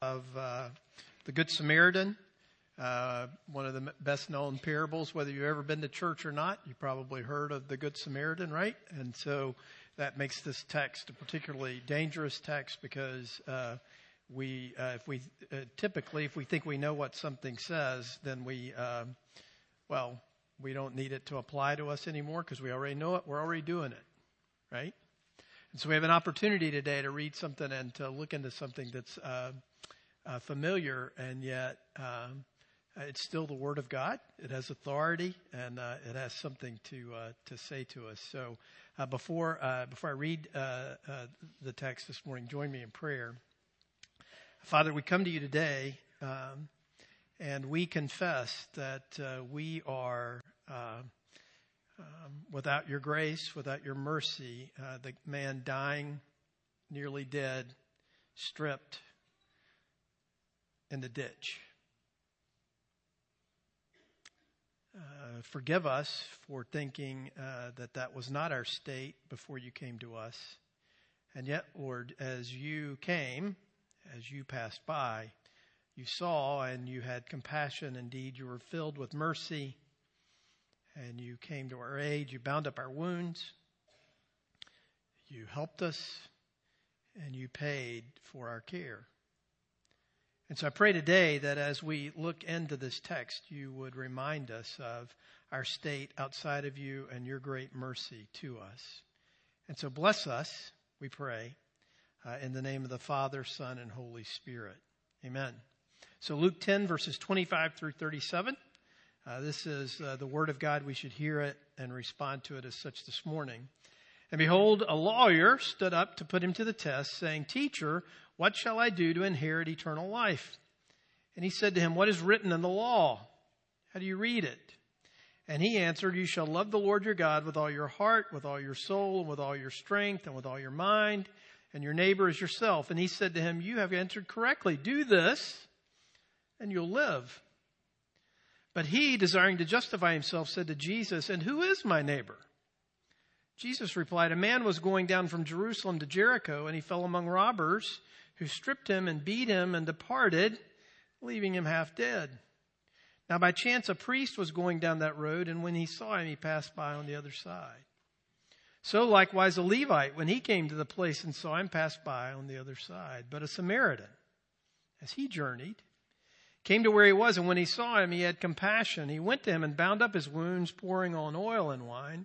of uh, the Good Samaritan, uh, one of the best known parables. Whether you've ever been to church or not, you probably heard of the Good Samaritan, right? And so that makes this text a particularly dangerous text because uh, we, uh, if we uh, typically, if we think we know what something says, then we, uh, well, we don't need it to apply to us anymore because we already know it. We're already doing it, right? And so we have an opportunity today to read something and to look into something that's uh, familiar, and yet um, it's still the Word of God. It has authority, and uh, it has something to uh, to say to us. So, uh, before uh, before I read the text this morning, join me in prayer. Father, we come to you today, um, and we confess that we are. Um, without your grace, without your mercy, the man dying, nearly dead, stripped, in the ditch. Uh, forgive us for thinking uh, that that was not our state before you came to us. And yet, Lord, as you came, as you passed by, you saw and you had compassion. Indeed, you were filled with mercy and you came to our aid. You bound up our wounds. You helped us and you paid for our care. And so I pray today that as we look into this text, you would remind us of our state outside of you and your great mercy to us. And so bless us, we pray, uh, in the name of the Father, Son, and Holy Spirit. Amen. So Luke 10, verses 25 through 37. Uh, this is uh, the word of God. We should hear it and respond to it as such this morning. And behold, a lawyer stood up to put him to the test, saying, Teacher, what shall I do to inherit eternal life? And he said to him, What is written in the law? How do you read it? And he answered, You shall love the Lord your God with all your heart, with all your soul, and with all your strength, and with all your mind, and your neighbor as yourself. And he said to him, You have answered correctly. Do this, and you'll live. But he, desiring to justify himself, said to Jesus, And who is my neighbor? Jesus replied, A man was going down from Jerusalem to Jericho, and he fell among robbers who stripped him and beat him and departed, leaving him half dead. Now, by chance, a priest was going down that road, and when he saw him, he passed by on the other side. So, likewise, a Levite, when he came to the place and saw him, passed by on the other side. But a Samaritan, as he journeyed, came to where he was, and when he saw him, he had compassion. He went to him and bound up his wounds, pouring on oil and wine.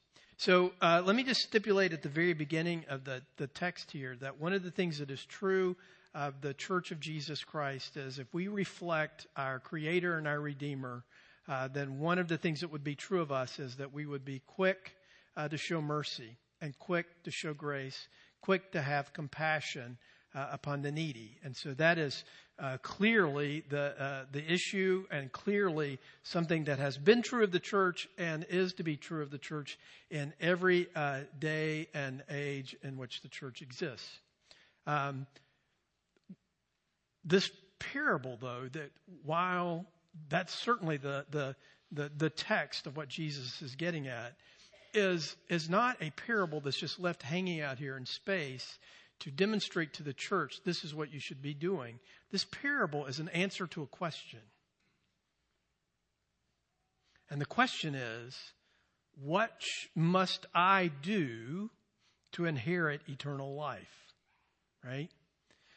So uh, let me just stipulate at the very beginning of the, the text here that one of the things that is true of the Church of Jesus Christ is if we reflect our Creator and our Redeemer, uh, then one of the things that would be true of us is that we would be quick uh, to show mercy and quick to show grace, quick to have compassion uh, upon the needy. And so that is uh, clearly the uh, the issue, and clearly something that has been true of the church and is to be true of the church in every uh, day and age in which the church exists. Um, this parable, though, that while that's certainly the, the, the, the text of what Jesus is getting at, is, is not a parable that's just left hanging out here in space to demonstrate to the church this is what you should be doing. This parable is an answer to a question. And the question is, what must I do to inherit eternal life? Right?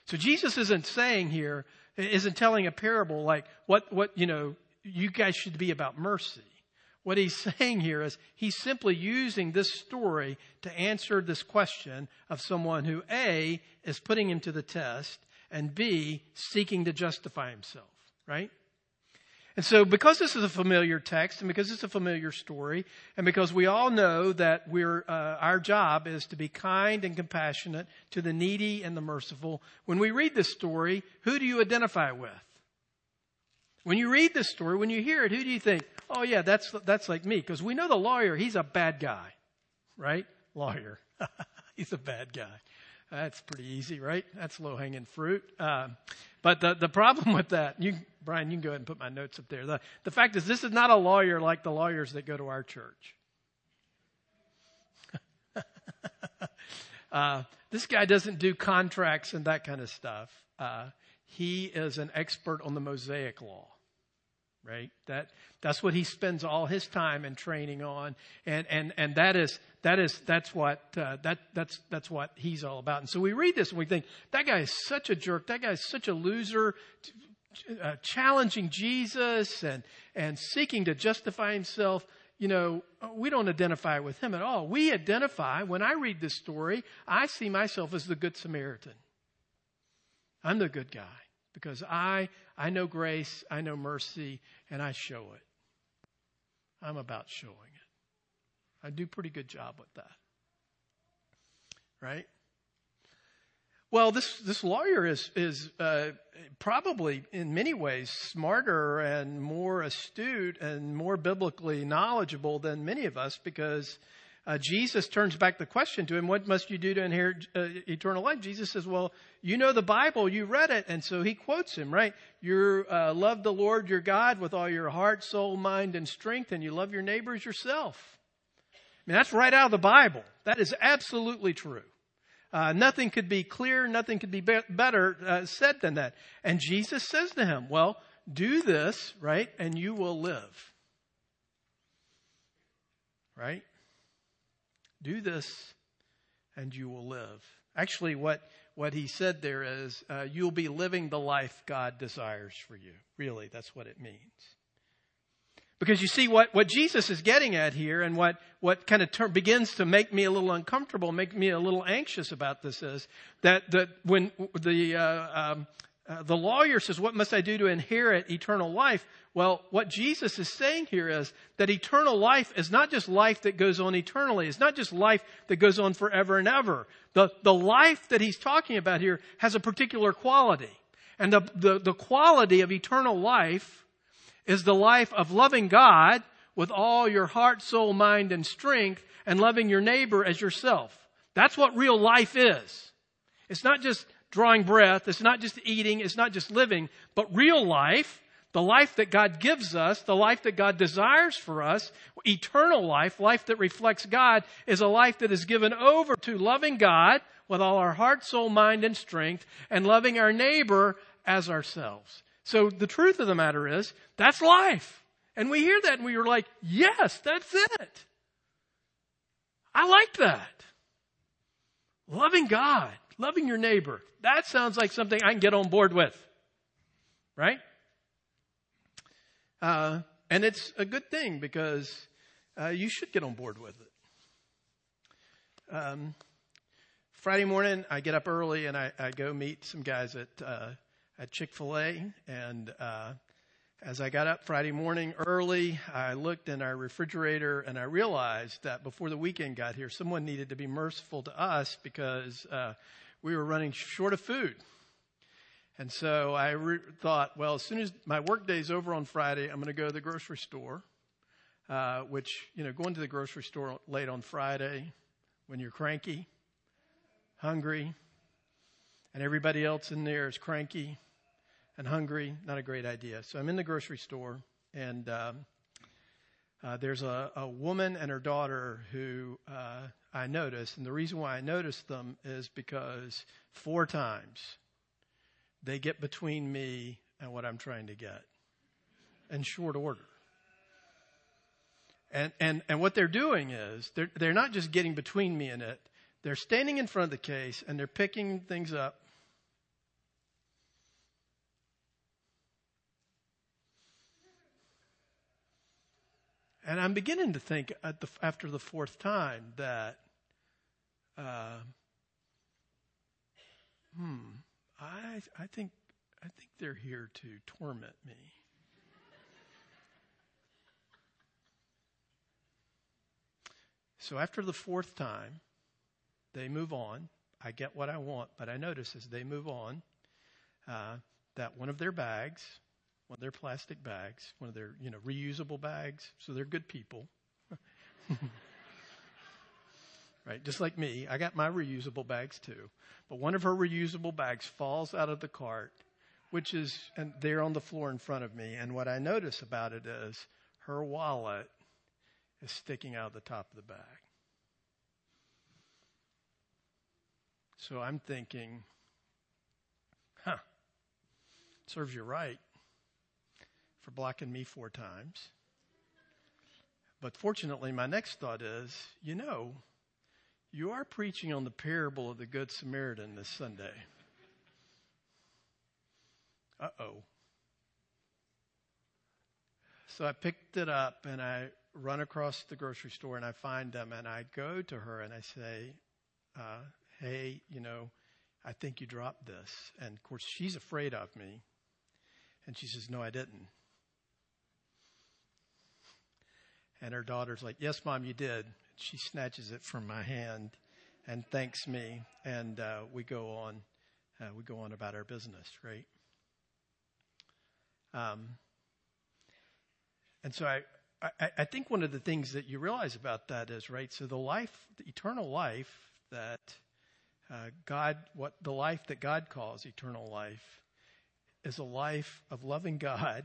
So Jesus isn't saying here, isn't telling a parable like what, what, you know, you guys should be about mercy. What he's saying here is he's simply using this story to answer this question of someone who A is putting him to the test and B seeking to justify himself, right? And so, because this is a familiar text, and because it's a familiar story, and because we all know that we're, uh, our job is to be kind and compassionate to the needy and the merciful, when we read this story, who do you identify with? When you read this story, when you hear it, who do you think? Oh yeah, that's, that's like me. Because we know the lawyer, he's a bad guy, right? Lawyer. he's a bad guy. That's pretty easy, right? That's low hanging fruit. Uh, but the, the problem with that, you, Brian, you can go ahead and put my notes up there. The, the fact is, this is not a lawyer like the lawyers that go to our church. uh, this guy doesn't do contracts and that kind of stuff. Uh, he is an expert on the Mosaic law right? That that's what he spends all his time and training on, and and and that is that is that's what uh, that that's that's what he's all about. And so we read this and we think that guy is such a jerk. That guy is such a loser. Uh, challenging Jesus and and seeking to justify himself, you know, we don't identify with him at all. We identify when I read this story, I see myself as the good Samaritan. I'm the good guy because I, I know grace, I know mercy, and I show it. I'm about showing it. I do pretty good job with that. Right? Well, this, this lawyer is, is uh, probably in many ways smarter and more astute and more biblically knowledgeable than many of us because uh, Jesus turns back the question to him, What must you do to inherit uh, eternal life? Jesus says, Well, you know the Bible, you read it. And so he quotes him, right? You uh, love the Lord your God with all your heart, soul, mind, and strength, and you love your neighbors yourself. I mean, that's right out of the Bible. That is absolutely true. Uh, nothing could be clearer, nothing could be, be- better uh, said than that. And Jesus says to him, Well, do this, right, and you will live. Right? Do this and you will live. Actually, what, what he said there is, uh, you'll be living the life God desires for you. Really, that's what it means. Because you see, what, what Jesus is getting at here and what, what kind of ter- begins to make me a little uncomfortable, make me a little anxious about this is that, that when the, uh, um, uh, the lawyer says, What must I do to inherit eternal life? Well, what Jesus is saying here is that eternal life is not just life that goes on eternally. It's not just life that goes on forever and ever. The, the life that he's talking about here has a particular quality. And the, the, the quality of eternal life is the life of loving God with all your heart, soul, mind, and strength, and loving your neighbor as yourself. That's what real life is. It's not just drawing breath. It's not just eating. It's not just living, but real life, the life that God gives us, the life that God desires for us, eternal life, life that reflects God, is a life that is given over to loving God with all our heart, soul, mind, and strength, and loving our neighbor as ourselves. So the truth of the matter is, that's life. And we hear that and we are like, yes, that's it. I like that. Loving God, loving your neighbor. That sounds like something I can get on board with. Right? Uh, and it's a good thing because uh, you should get on board with it. Um, Friday morning, I get up early and I, I go meet some guys at uh, at Chick Fil A. And uh, as I got up Friday morning early, I looked in our refrigerator and I realized that before the weekend got here, someone needed to be merciful to us because uh, we were running short of food. And so I re- thought, well, as soon as my work day's over on Friday, I'm going to go to the grocery store. Uh, which you know, going to the grocery store late on Friday when you're cranky, hungry, and everybody else in there is cranky and hungry, not a great idea. So I'm in the grocery store, and um, uh, there's a, a, woman and her daughter who uh, I noticed, and the reason why I noticed them is because four times they get between me and what I'm trying to get in short order. And, and, and what they're doing is they're, they're not just getting between me and it, they're standing in front of the case and they're picking things up. And I'm beginning to think the, after the fourth time that, uh, hmm, I, I think, I think they're here to torment me. So after the fourth time, they move on. I get what I want, but I notice as they move on uh, that one of their bags one of their plastic bags, one of their, you know, reusable bags. So they're good people. right? Just like me, I got my reusable bags too. But one of her reusable bags falls out of the cart, which is and there on the floor in front of me. And what I notice about it is her wallet is sticking out of the top of the bag. So I'm thinking, huh, serves you right for blocking me four times. But fortunately, my next thought is, you know, you are preaching on the parable of the Good Samaritan this Sunday. Uh oh. So I picked it up and I run across the grocery store and I find them and I go to her and I say, uh, Hey, you know, I think you dropped this. And of course, she's afraid of me. And she says, No, I didn't. And her daughter's like, Yes, mom, you did. She snatches it from my hand and thanks me. And uh, we go on. Uh, we go on about our business, right? Um, and so I, I, I think one of the things that you realize about that is, right, so the life, the eternal life that uh, God, what the life that God calls eternal life, is a life of loving God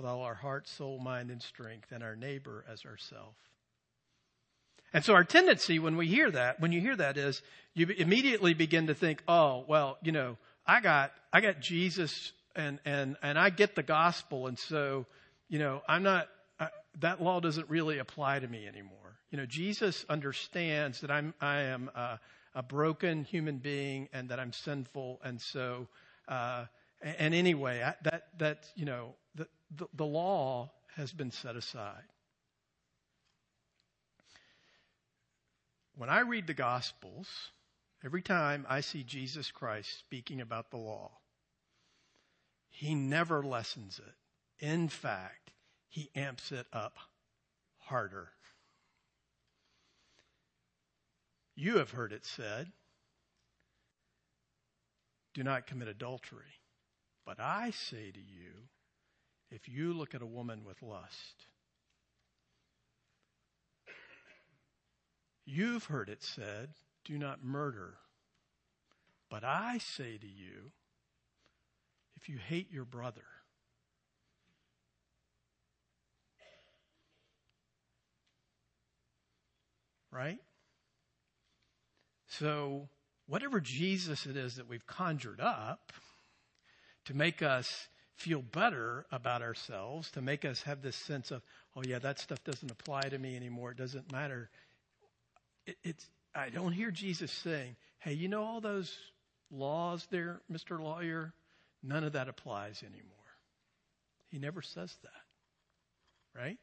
with all our heart, soul, mind, and strength, and our neighbor as ourself. And so our tendency when we hear that, when you hear that is you immediately begin to think, oh, well, you know, I got, I got Jesus and, and, and I get the gospel. And so, you know, I'm not, that law doesn't really apply to me anymore. You know, Jesus understands that I'm, I am a, a broken human being and that I'm sinful. And so, uh, and anyway, I, that, that, you know, the, the, the law has been set aside. When I read the Gospels, every time I see Jesus Christ speaking about the law, he never lessens it. In fact, he amps it up harder. You have heard it said, do not commit adultery. But I say to you, if you look at a woman with lust, you've heard it said, do not murder. But I say to you, if you hate your brother, right? So, whatever Jesus it is that we've conjured up to make us feel better about ourselves, to make us have this sense of, oh yeah, that stuff doesn't apply to me anymore. It doesn't matter. It, it's, I don't hear Jesus saying, hey, you know all those laws there, Mr. Lawyer? None of that applies anymore. He never says that, right?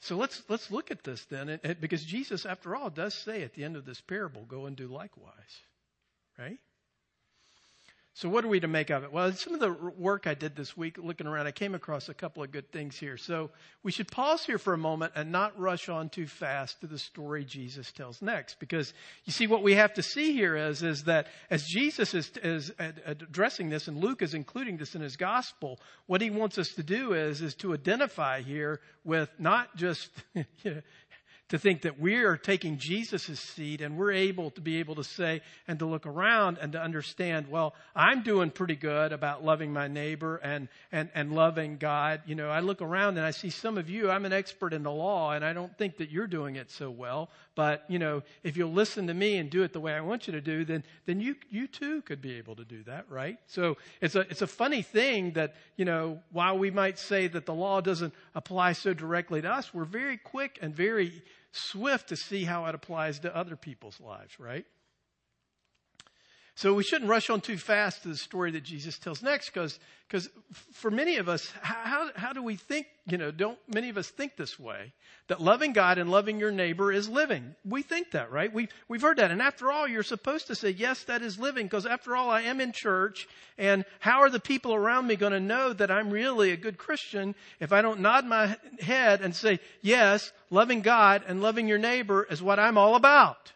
So let's let's look at this then, because Jesus, after all, does say at the end of this parable, "Go and do likewise," right? So what are we to make of it? Well, some of the work I did this week looking around, I came across a couple of good things here. So we should pause here for a moment and not rush on too fast to the story Jesus tells next. Because you see, what we have to see here is, is that as Jesus is, is addressing this, and Luke is including this in his gospel, what he wants us to do is, is to identify here with not just, you know, to think that we are taking Jesus' seat and we're able to be able to say and to look around and to understand, well, I'm doing pretty good about loving my neighbor and, and, and loving God. You know, I look around and I see some of you, I'm an expert in the law and I don't think that you're doing it so well. But, you know, if you'll listen to me and do it the way I want you to do, then, then you, you too could be able to do that, right? So it's a, it's a funny thing that, you know, while we might say that the law doesn't apply so directly to us, we're very quick and very swift to see how it applies to other people's lives, right? So we shouldn't rush on too fast to the story that Jesus tells next because because for many of us, how, how do we think, you know, don't many of us think this way? That loving God and loving your neighbor is living. We think that, right? We, we've heard that. And after all, you're supposed to say, yes, that is living because after all, I am in church and how are the people around me going to know that I'm really a good Christian if I don't nod my head and say, yes, loving God and loving your neighbor is what I'm all about?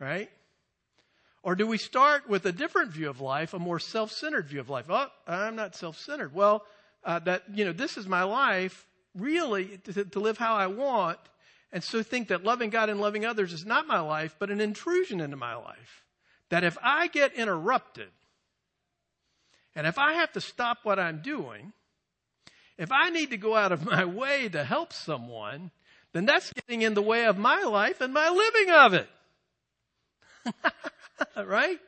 Right? Or do we start with a different view of life, a more self-centered view of life? Oh, I'm not self-centered. Well, uh, that, you know, this is my life really to, to live how I want. And so think that loving God and loving others is not my life, but an intrusion into my life. That if I get interrupted, and if I have to stop what I'm doing, if I need to go out of my way to help someone, then that's getting in the way of my life and my living of it. right?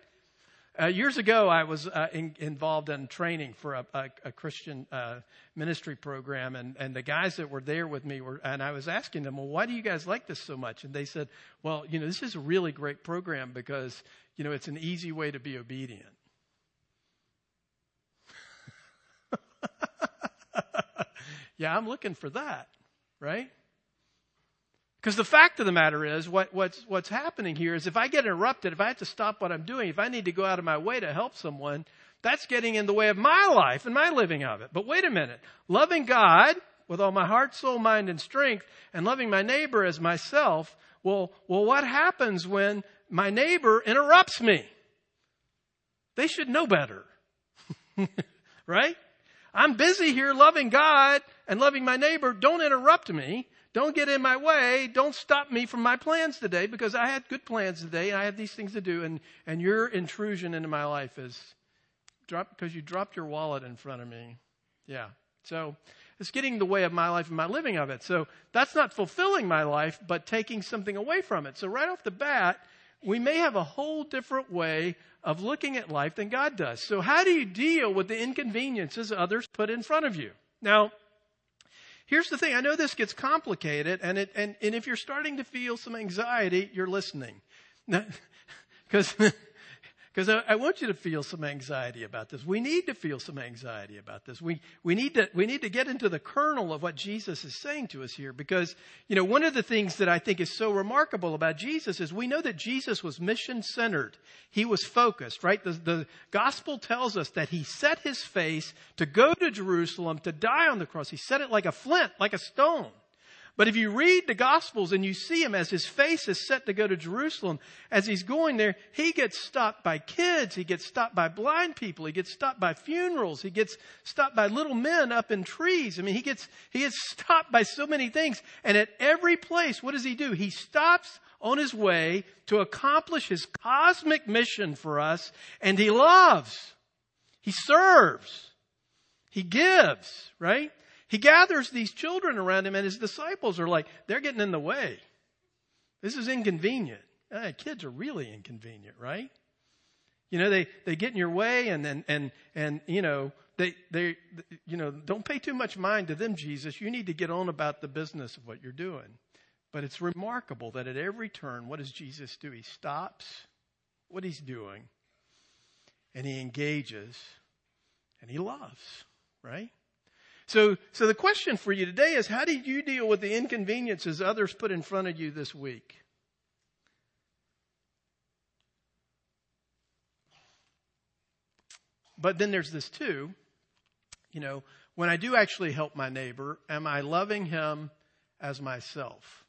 Uh, years ago, I was uh, in, involved in training for a, a, a Christian uh, ministry program, and, and the guys that were there with me were, and I was asking them, "Well, why do you guys like this so much?" And they said, "Well, you know, this is a really great program because you know it's an easy way to be obedient." yeah, I'm looking for that, right? Because the fact of the matter is, what, what's, what's happening here is if I get interrupted, if I have to stop what I'm doing, if I need to go out of my way to help someone, that's getting in the way of my life and my living of it. But wait a minute. Loving God with all my heart, soul, mind, and strength, and loving my neighbor as myself, well, well, what happens when my neighbor interrupts me? They should know better. right? I'm busy here loving God and loving my neighbor. Don't interrupt me. Don't get in my way. Don't stop me from my plans today because I had good plans today and I had these things to do and, and your intrusion into my life is drop because you dropped your wallet in front of me. Yeah. So it's getting in the way of my life and my living of it. So that's not fulfilling my life, but taking something away from it. So right off the bat, we may have a whole different way of looking at life than God does. So how do you deal with the inconveniences others put in front of you? Now, Here's the thing. I know this gets complicated and it, and, and if you're starting to feel some anxiety, you're listening. Because Because I, I, want you to feel some anxiety about this. We need to feel some anxiety about this. We, we need to, we need to get into the kernel of what Jesus is saying to us here because, you know, one of the things that I think is so remarkable about Jesus is we know that Jesus was mission centered. He was focused, right? The, the gospel tells us that he set his face to go to Jerusalem to die on the cross. He set it like a flint, like a stone. But if you read the Gospels and you see him as his face is set to go to Jerusalem, as he's going there, he gets stopped by kids, he gets stopped by blind people, he gets stopped by funerals, he gets stopped by little men up in trees. I mean, he gets, he gets stopped by so many things. And at every place, what does he do? He stops on his way to accomplish his cosmic mission for us, and he loves. He serves. He gives, right? He gathers these children around him and his disciples are like, they're getting in the way. This is inconvenient. Eh, kids are really inconvenient, right? You know, they, they get in your way and then, and, and, you know, they, they, you know, don't pay too much mind to them, Jesus. You need to get on about the business of what you're doing. But it's remarkable that at every turn, what does Jesus do? He stops what he's doing and he engages and he loves, right? So, so the question for you today is how did you deal with the inconveniences others put in front of you this week? But then there's this too. You know, when I do actually help my neighbor, am I loving him as myself?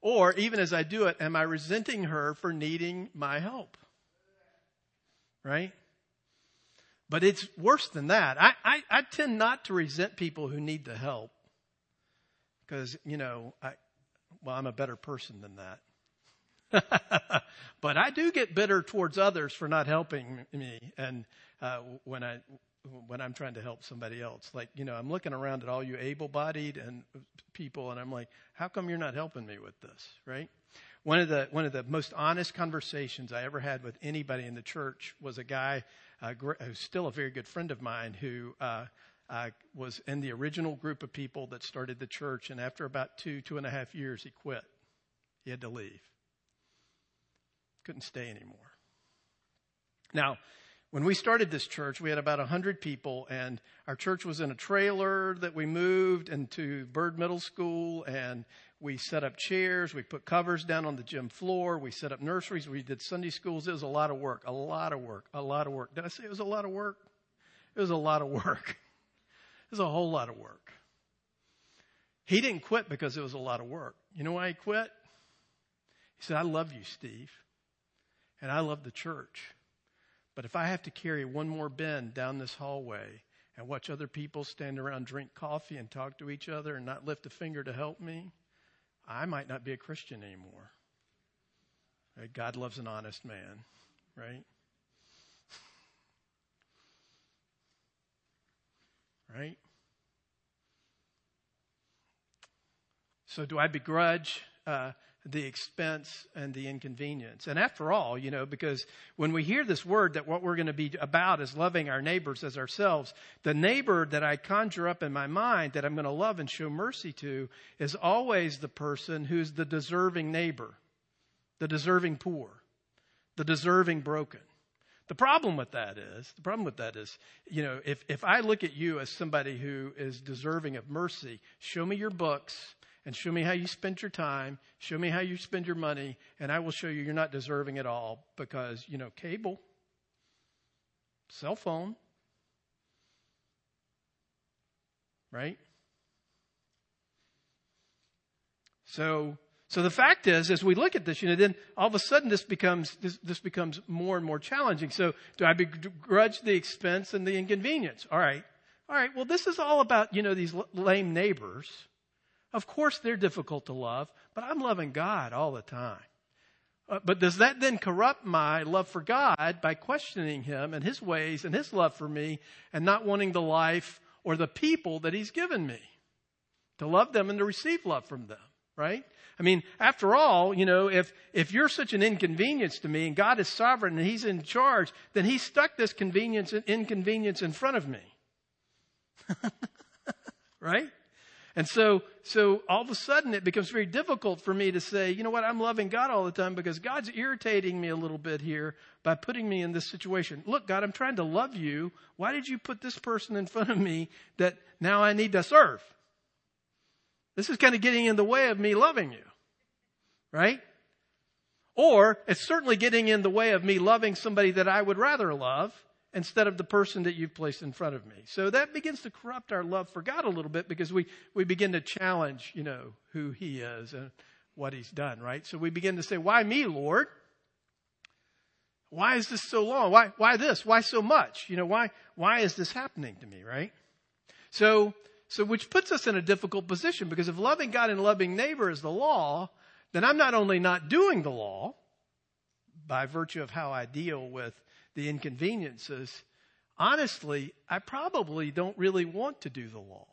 Or even as I do it, am I resenting her for needing my help? Right? But it's worse than that. I, I, I tend not to resent people who need the help because, you know, I, well, I'm a better person than that. but I do get bitter towards others for not helping me, and uh, when I when I'm trying to help somebody else, like you know, I'm looking around at all you able-bodied and people, and I'm like, how come you're not helping me with this, right? One of the one of the most honest conversations I ever had with anybody in the church was a guy uh, who's still a very good friend of mine who uh, uh, was in the original group of people that started the church, and after about two two and a half years, he quit. He had to leave. Couldn't stay anymore. Now, when we started this church, we had about 100 people, and our church was in a trailer that we moved into Bird Middle School, and we set up chairs. We put covers down on the gym floor. We set up nurseries. We did Sunday schools. It was a lot of work, a lot of work, a lot of work. Did I say it was a lot of work? It was a lot of work. It was a whole lot of work. He didn't quit because it was a lot of work. You know why he quit? He said, I love you, Steve. and I love the church. But if I have to carry one more bin down this hallway and watch other people stand around, drink coffee, and talk to each other and not lift a finger to help me, I might not be a Christian anymore. Right? God loves an honest man, right? Right? So, do I begrudge uh, the expense and the inconvenience. And after all, you know, because when we hear this word that what we're going to be about is loving our neighbors as ourselves, the neighbor that I conjure up in my mind that I'm going to love and show mercy to is always the person who's the deserving neighbor, the deserving poor, the deserving broken. The problem with that is, the problem with that is, you know, if, if I look at you as somebody who is deserving of mercy, show me your books, and show me how you spend your time, show me how you spend your money, and I will show you you're not deserving at all because, you know, cable, cell phone, right? So, so the fact is, as we look at this, you know, then all of a sudden this becomes this, this becomes more and more challenging. So, do I begrudge the expense and the inconvenience? All right, all right. Well, this is all about you know these lame neighbors of course, they're difficult to love, but I'm loving God all the time. Uh, but does that then corrupt my love for God by questioning Him and His ways and His love for me and not wanting the life or the people that He's given me? To love them and to receive love from them, right? I mean, after all, you know, if, if you're such an inconvenience to me and God is sovereign and He's in charge, then He stuck this convenience and inconvenience in front of me. right? And so, so all of a sudden it becomes very difficult for me to say, you know what, I'm loving God all the time because God's irritating me a little bit here by putting me in this situation. Look, God, I'm trying to love you. Why did you put this person in front of me that now I need to serve? This is kind of getting in the way of me loving you. Right? Or it's certainly getting in the way of me loving somebody that I would rather love instead of the person that you've placed in front of me. So that begins to corrupt our love for God a little bit because we, we begin to challenge, you know, who he is and what he's done, right? So we begin to say, why me, Lord? Why is this so long? Why, why this? Why so much? You know, why, why is this happening to me, right? So, so which puts us in a difficult position because if loving God and loving neighbor is the law, then I'm not only not doing the law by virtue of how I deal with the inconveniences, honestly, I probably don't really want to do the law.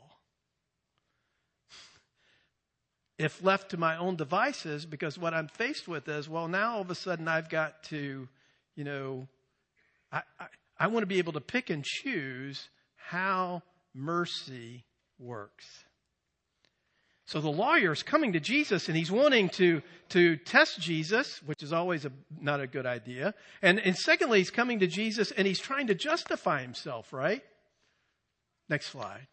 If left to my own devices, because what I'm faced with is, well, now all of a sudden I've got to, you know, I, I, I want to be able to pick and choose how mercy works. So the lawyer is coming to Jesus and he's wanting to, to test Jesus, which is always a, not a good idea. And, and secondly, he's coming to Jesus and he's trying to justify himself, right? Next slide.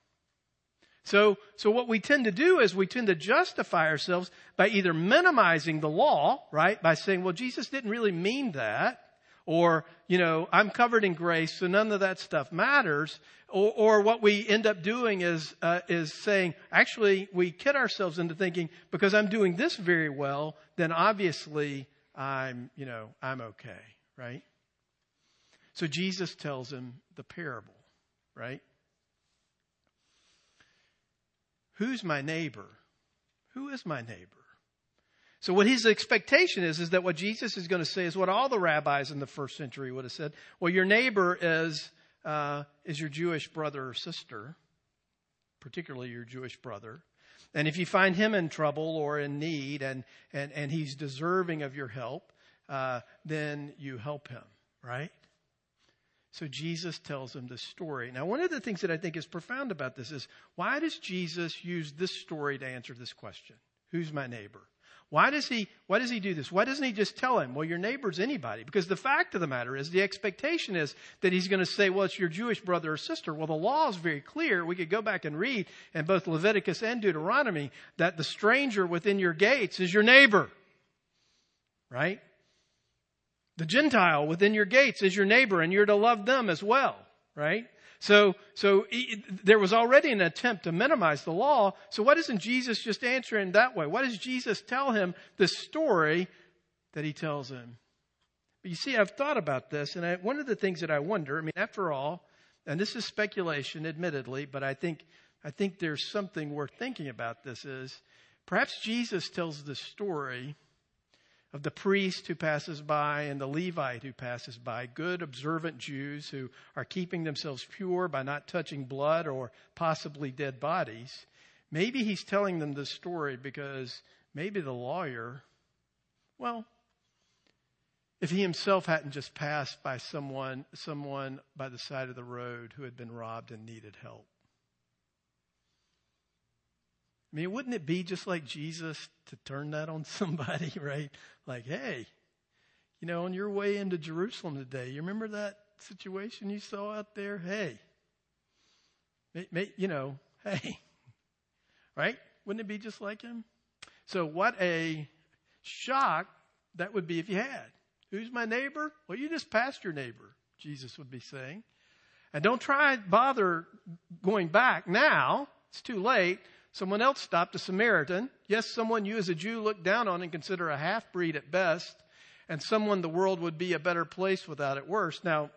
So, so what we tend to do is we tend to justify ourselves by either minimizing the law, right? By saying, well, Jesus didn't really mean that. Or, you know, I'm covered in grace, so none of that stuff matters. Or, or what we end up doing is, uh, is saying, actually, we kid ourselves into thinking, because I'm doing this very well, then obviously I'm, you know, I'm okay, right? So Jesus tells him the parable, right? Who's my neighbor? Who is my neighbor? So what his expectation is, is that what Jesus is going to say is what all the rabbis in the first century would have said. Well, your neighbor is, uh, is your Jewish brother or sister, particularly your Jewish brother. And if you find him in trouble or in need and, and, and he's deserving of your help, uh, then you help him, right? So Jesus tells him this story. Now, one of the things that I think is profound about this is why does Jesus use this story to answer this question? Who's my neighbor? Why does he, why does he do this? Why doesn't he just tell him, well, your neighbor's anybody? Because the fact of the matter is, the expectation is that he's going to say, well, it's your Jewish brother or sister. Well, the law is very clear. We could go back and read in both Leviticus and Deuteronomy that the stranger within your gates is your neighbor. Right? The Gentile within your gates is your neighbor and you're to love them as well. Right? So, so he, there was already an attempt to minimize the law. So why doesn't Jesus just answer in that way? Why does Jesus tell him the story that he tells him? But you see, I've thought about this, and I, one of the things that I wonder, I mean, after all, and this is speculation, admittedly, but I think, I think there's something worth thinking about this is perhaps Jesus tells the story of the priest who passes by and the Levite who passes by, good observant Jews who are keeping themselves pure by not touching blood or possibly dead bodies. Maybe he's telling them this story because maybe the lawyer, well, if he himself hadn't just passed by someone, someone by the side of the road who had been robbed and needed help. I mean, wouldn't it be just like Jesus to turn that on somebody, right? Like, hey, you know, on your way into Jerusalem today, you remember that situation you saw out there? Hey, may, may, you know, hey, right? Wouldn't it be just like him? So, what a shock that would be if you had. Who's my neighbor? Well, you just passed your neighbor, Jesus would be saying. And don't try bother going back now. It's too late. Someone else stopped a Samaritan. Yes, someone you as a Jew look down on and consider a half breed at best, and someone the world would be a better place without it worse. Now,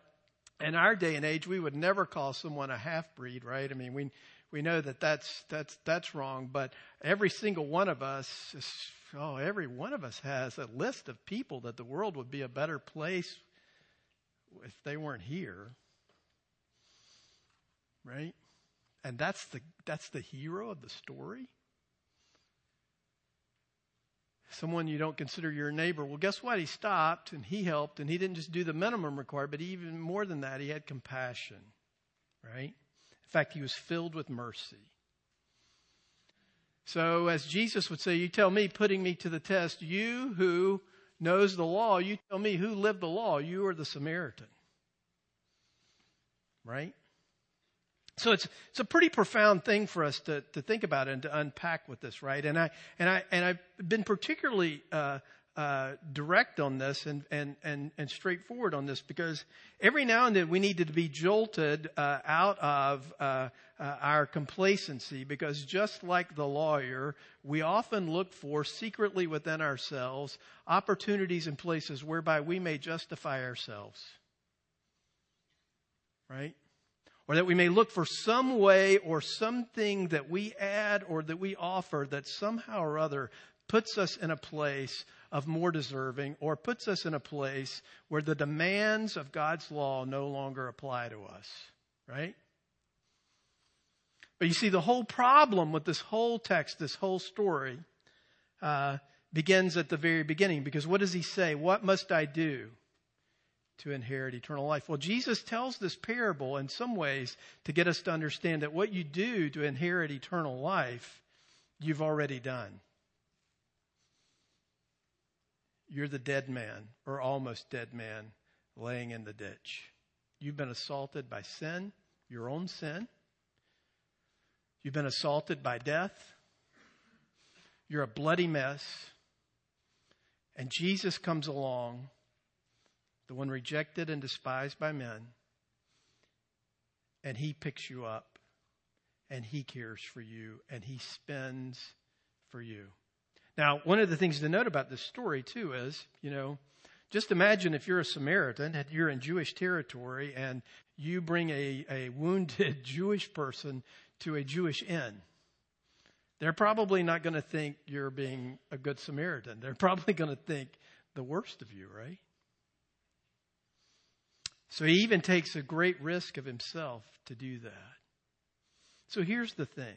in our day and age, we would never call someone a half breed, right? I mean, we we know that that's that's that's wrong, but every single one of us is oh, every one of us has a list of people that the world would be a better place if they weren't here. Right? And that's the that's the hero of the story. Someone you don't consider your neighbor. Well, guess what? He stopped and he helped and he didn't just do the minimum required, but even more than that, he had compassion. Right? In fact, he was filled with mercy. So, as Jesus would say, you tell me, putting me to the test, you who knows the law, you tell me who lived the law. You are the Samaritan. Right? So it's it's a pretty profound thing for us to to think about and to unpack with this, right? And I and I and I've been particularly uh, uh, direct on this and, and, and, and straightforward on this because every now and then we need to be jolted uh, out of uh, uh, our complacency because just like the lawyer, we often look for secretly within ourselves opportunities and places whereby we may justify ourselves. Right? Or that we may look for some way or something that we add or that we offer that somehow or other puts us in a place of more deserving or puts us in a place where the demands of God's law no longer apply to us, right? But you see, the whole problem with this whole text, this whole story, uh, begins at the very beginning because what does he say? What must I do to inherit eternal life? Well, Jesus tells this parable in some ways to get us to understand that what you do to inherit eternal life, you've already done. You're the dead man, or almost dead man, laying in the ditch. You've been assaulted by sin, your own sin. You've been assaulted by death. You're a bloody mess. And Jesus comes along, the one rejected and despised by men, and he picks you up, and he cares for you, and he spends for you. Now, one of the things to note about this story, too, is, you know, just imagine if you're a Samaritan and you're in Jewish territory and you bring a, a wounded Jewish person to a Jewish inn. They're probably not going to think you're being a good Samaritan. They're probably going to think the worst of you, right? So he even takes a great risk of himself to do that. So here's the thing.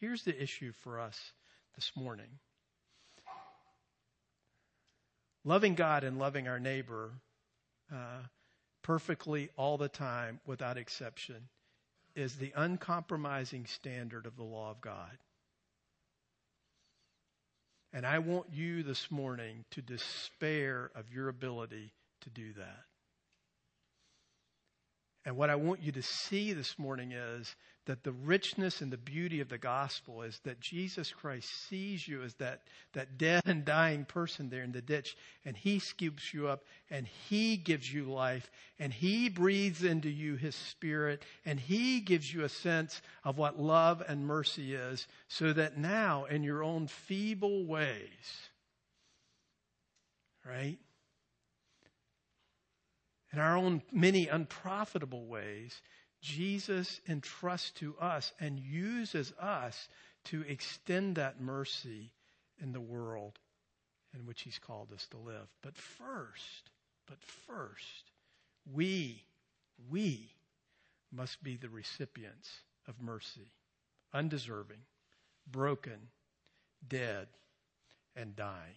Here's the issue for us this morning. Loving God and loving our neighbor uh, perfectly all the time without exception is the uncompromising standard of the law of God. And I want you this morning to despair of your ability to do that. And what I want you to see this morning is that the richness and the beauty of the gospel is that Jesus Christ sees you as that, that dead and dying person there in the ditch, and he scoops you up, and he gives you life, and he breathes into you his spirit, and he gives you a sense of what love and mercy is, so that now, in your own feeble ways, right, in our own many unprofitable ways, Jesus entrusts to us and uses us to extend that mercy in the world in which he's called us to live. But first, but first, we, we must be the recipients of mercy, undeserving, broken, dead, and dying.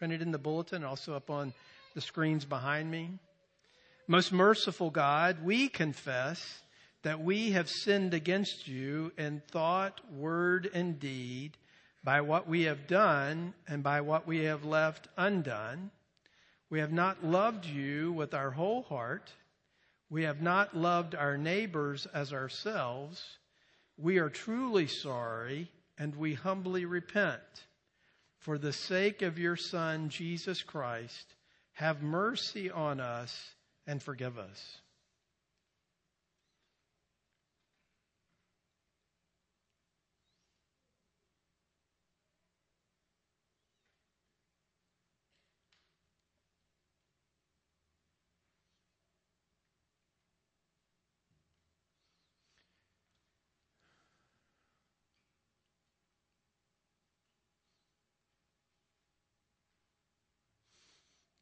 printed in the bulletin, also up on the screens behind me. Most merciful God, we confess that we have sinned against you in thought, word, and deed by what we have done and by what we have left undone. We have not loved you with our whole heart. We have not loved our neighbors as ourselves. We are truly sorry and we humbly repent. For the sake of your Son, Jesus Christ, have mercy on us and forgive us.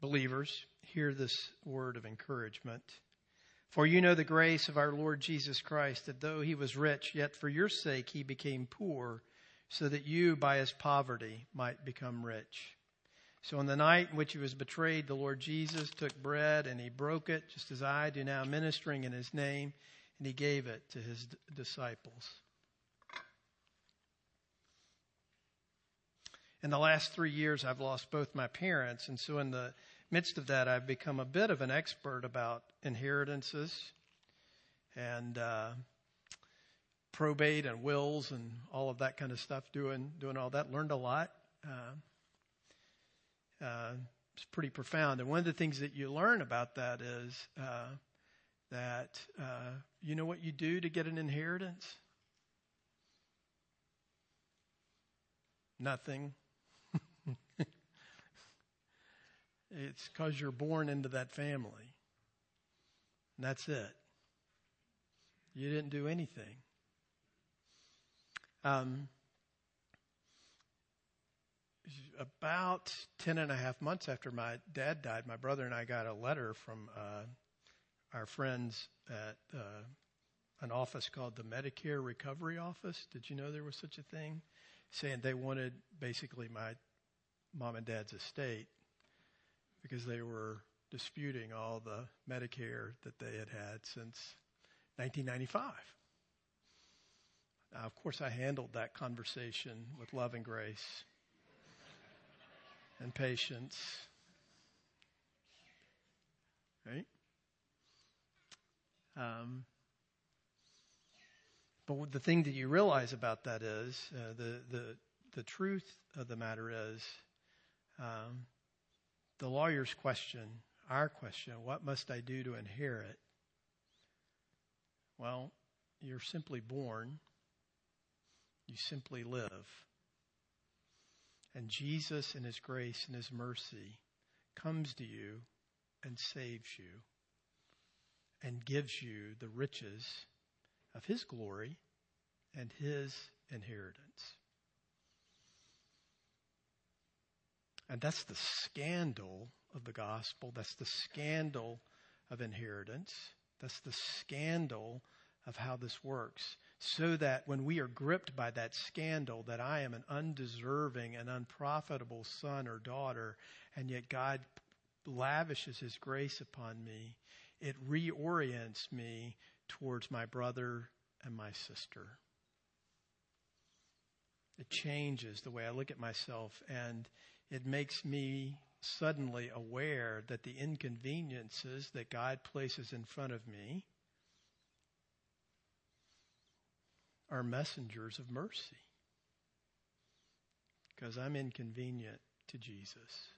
Believers, hear this word of encouragement. For you know the grace of our Lord Jesus Christ, that though he was rich, yet for your sake he became poor, so that you by his poverty might become rich. So on the night in which he was betrayed, the Lord Jesus took bread and he broke it, just as I do now, ministering in his name, and he gave it to his d- disciples. In the last three years, I've lost both my parents, and so in the midst of that, I've become a bit of an expert about inheritances and uh, probate and wills and all of that kind of stuff. Doing doing all that, learned a lot. Uh, uh, it's pretty profound. And one of the things that you learn about that is uh, that uh, you know what you do to get an inheritance. Nothing. It's because you're born into that family. And that's it. You didn't do anything. Um, about 10 and a half months after my dad died, my brother and I got a letter from uh, our friends at uh, an office called the Medicare Recovery Office. Did you know there was such a thing? Saying they wanted basically my mom and dad's estate because they were disputing all the Medicare that they had had since 1995. Now, of course, I handled that conversation with love and grace and patience. Right? Um, but the thing that you realize about that is uh, the the the truth of the matter is um, the lawyer's question, our question, what must I do to inherit? Well, you're simply born. You simply live. And Jesus, in His grace and His mercy, comes to you and saves you and gives you the riches of His glory and His inheritance. And that's the scandal of the gospel. That's the scandal of inheritance. That's the scandal of how this works. So that when we are gripped by that scandal that I am an undeserving and unprofitable son or daughter, and yet God lavishes his grace upon me, it reorients me towards my brother and my sister. It changes the way I look at myself and it makes me suddenly aware that the inconveniences that God places in front of me are messengers of mercy. Because I'm inconvenient to Jesus.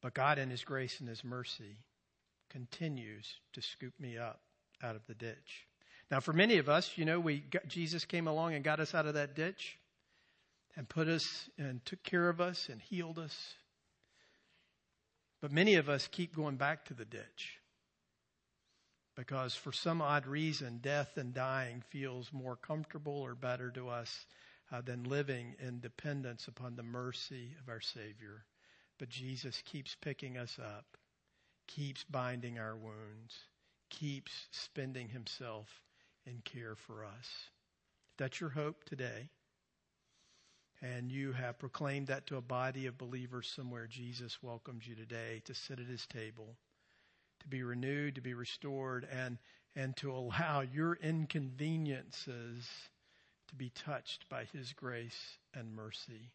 But God, in His grace and His mercy, continues to scoop me up out of the ditch. Now, for many of us, you know, we got, Jesus came along and got us out of that ditch and put us and took care of us and healed us. But many of us keep going back to the ditch because for some odd reason, death and dying feels more comfortable or better to us uh, than living in dependence upon the mercy of our Savior. But Jesus keeps picking us up, keeps binding our wounds, keeps spending himself in care for us. If that's your hope today, and you have proclaimed that to a body of believers somewhere, Jesus welcomes you today to sit at his table, to be renewed, to be restored, and, and to allow your inconveniences to be touched by his grace and mercy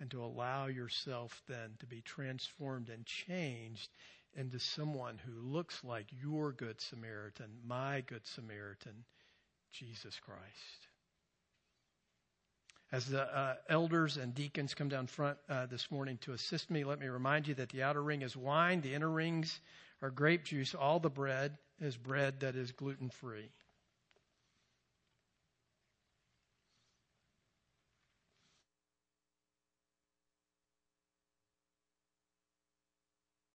and to allow yourself then to be transformed and changed into someone who looks like your Good Samaritan, my Good Samaritan, Jesus Christ. As the uh, elders and deacons come down front uh, this morning to assist me, let me remind you that the outer ring is wine, the inner rings are grape juice, all the bread is bread that is gluten free.